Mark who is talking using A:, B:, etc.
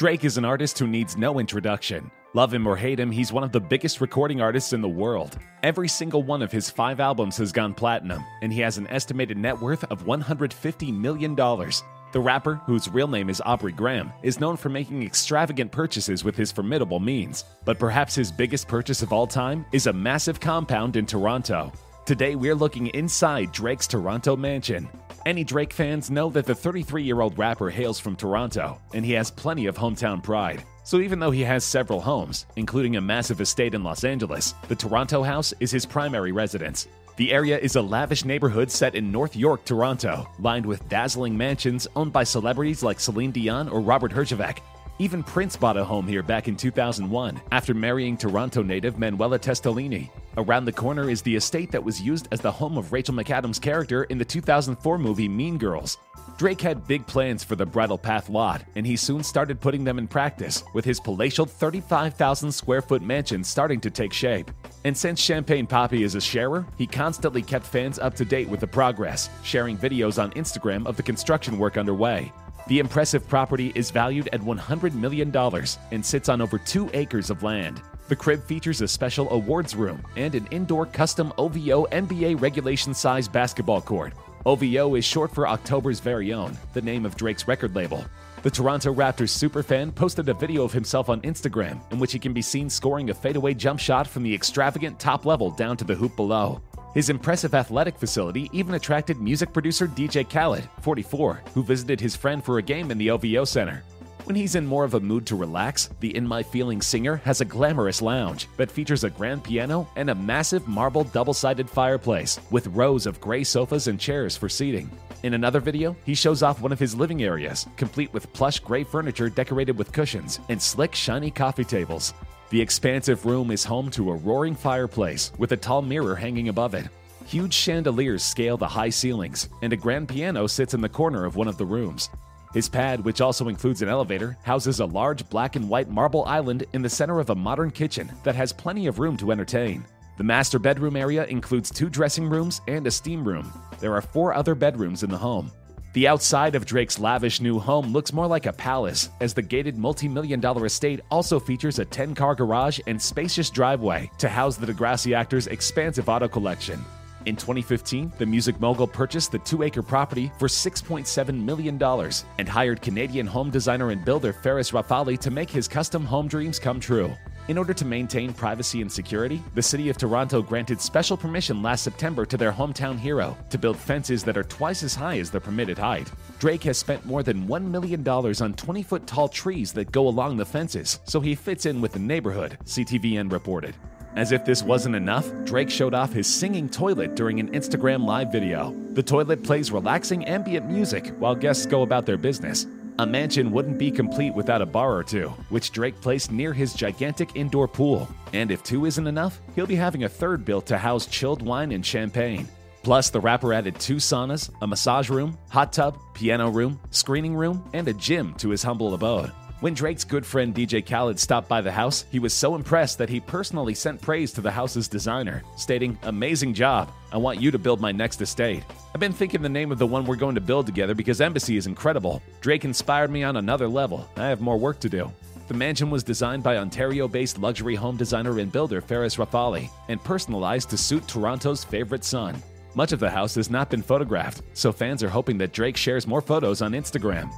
A: Drake is an artist who needs no introduction. Love him or hate him, he's one of the biggest recording artists in the world. Every single one of his five albums has gone platinum, and he has an estimated net worth of $150 million. The rapper, whose real name is Aubrey Graham, is known for making extravagant purchases with his formidable means. But perhaps his biggest purchase of all time is a massive compound in Toronto. Today, we're looking inside Drake's Toronto mansion. Any Drake fans know that the 33 year old rapper hails from Toronto, and he has plenty of hometown pride. So even though he has several homes, including a massive estate in Los Angeles, the Toronto house is his primary residence. The area is a lavish neighborhood set in North York, Toronto, lined with dazzling mansions owned by celebrities like Celine Dion or Robert Herjavec, even Prince bought a home here back in 2001 after marrying Toronto native Manuela Testolini. Around the corner is the estate that was used as the home of Rachel McAdams' character in the 2004 movie Mean Girls. Drake had big plans for the Bridle Path lot, and he soon started putting them in practice, with his palatial 35,000 square foot mansion starting to take shape. And since Champagne Papi is a sharer, he constantly kept fans up to date with the progress, sharing videos on Instagram of the construction work underway. The impressive property is valued at $100 million and sits on over two acres of land. The crib features a special awards room and an indoor custom OVO NBA regulation size basketball court. OVO is short for October's Very Own, the name of Drake's record label. The Toronto Raptors superfan posted a video of himself on Instagram in which he can be seen scoring a fadeaway jump shot from the extravagant top level down to the hoop below. His impressive athletic facility even attracted music producer DJ Khaled, 44, who visited his friend for a game in the OVO Center. When he's in more of a mood to relax, the In My Feelings singer has a glamorous lounge that features a grand piano and a massive marble double sided fireplace with rows of gray sofas and chairs for seating. In another video, he shows off one of his living areas, complete with plush gray furniture decorated with cushions and slick, shiny coffee tables. The expansive room is home to a roaring fireplace with a tall mirror hanging above it. Huge chandeliers scale the high ceilings, and a grand piano sits in the corner of one of the rooms. His pad, which also includes an elevator, houses a large black and white marble island in the center of a modern kitchen that has plenty of room to entertain. The master bedroom area includes two dressing rooms and a steam room. There are four other bedrooms in the home. The outside of Drake's lavish new home looks more like a palace, as the gated multi million dollar estate also features a 10 car garage and spacious driveway to house the Degrassi actor's expansive auto collection. In 2015, the music mogul purchased the two acre property for $6.7 million and hired Canadian home designer and builder Ferris Rafauli to make his custom home dreams come true. In order to maintain privacy and security, the City of Toronto granted special permission last September to their hometown hero to build fences that are twice as high as the permitted height. Drake has spent more than $1 million on 20 foot tall trees that go along the fences, so he fits in with the neighborhood, CTVN reported. As if this wasn't enough, Drake showed off his singing toilet during an Instagram live video. The toilet plays relaxing ambient music while guests go about their business. A mansion wouldn't be complete without a bar or two, which Drake placed near his gigantic indoor pool. And if two isn't enough, he'll be having a third built to house chilled wine and champagne. Plus, the rapper added two saunas, a massage room, hot tub, piano room, screening room, and a gym to his humble abode. When Drake's good friend DJ Khaled stopped by the house, he was so impressed that he personally sent praise to the house's designer, stating, Amazing job. I want you to build my next estate. I've been thinking the name of the one we're going to build together because Embassy is incredible. Drake inspired me on another level. I have more work to do. The mansion was designed by Ontario based luxury home designer and builder Ferris Rafauli and personalized to suit Toronto's favorite son. Much of the house has not been photographed, so fans are hoping that Drake shares more photos on Instagram.